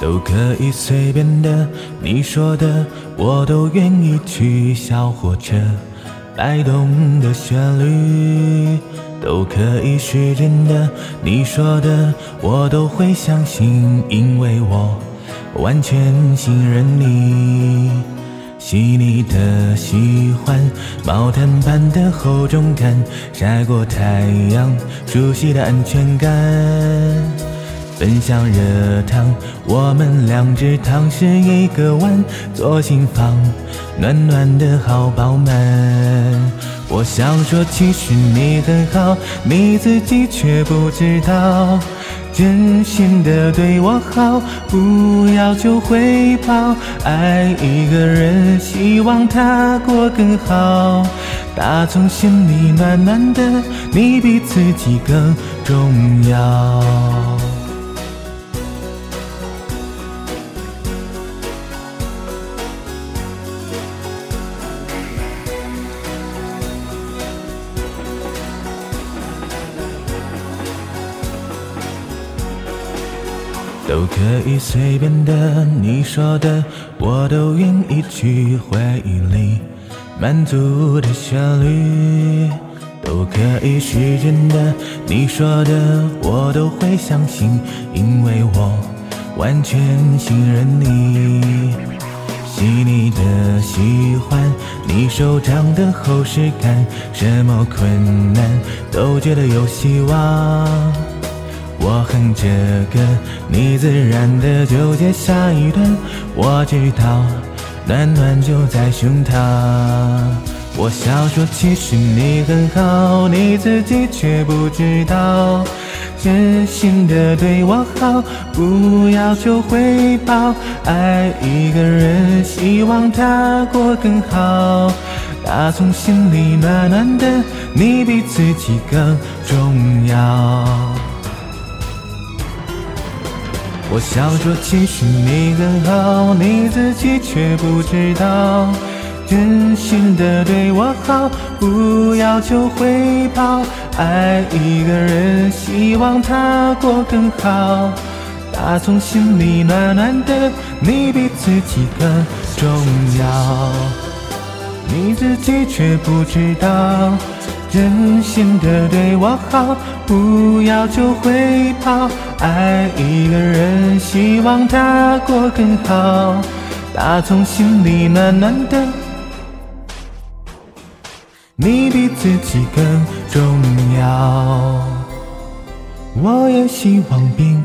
都可以随便的，你说的我都愿意去。小火车摆动的旋律，都可以是真的，你说的我都会相信，因为我完全信任你。细腻的喜欢，毛毯般的厚重感，晒过太阳，熟悉的安全感。分享热汤，我们两只汤匙一个碗，左心房暖暖的好饱满。我想说，其实你很好，你自己却不知道。真心的对我好，不要求回报。爱一个人，希望他过更好。打从心里暖暖的，你比自己更重要。都可以随便的，你说的我都愿意去回忆里满足的旋律。都可以是真的，你说的我都会相信，因为我完全信任你。细腻的喜欢，你手掌的厚实感，什么困难都觉得有希望。我哼着歌，你自然的就接下一段。我知道，暖暖就在胸膛。我想说，其实你很好，你自己却不知道。真心的对我好，不要求回报。爱一个人，希望他过更好。打从心里暖暖的，你比自己更重要。我想说，其实你很好，你自己却不知道。真心的对我好，不要求回报。爱一个人，希望他过更好。打从心里暖暖的，你比自己更重要。你自己却不知道。真心的对我好，不要求回报。爱一个人，希望他过更好。打从心里暖暖的，你比自己更重要。我也希望变。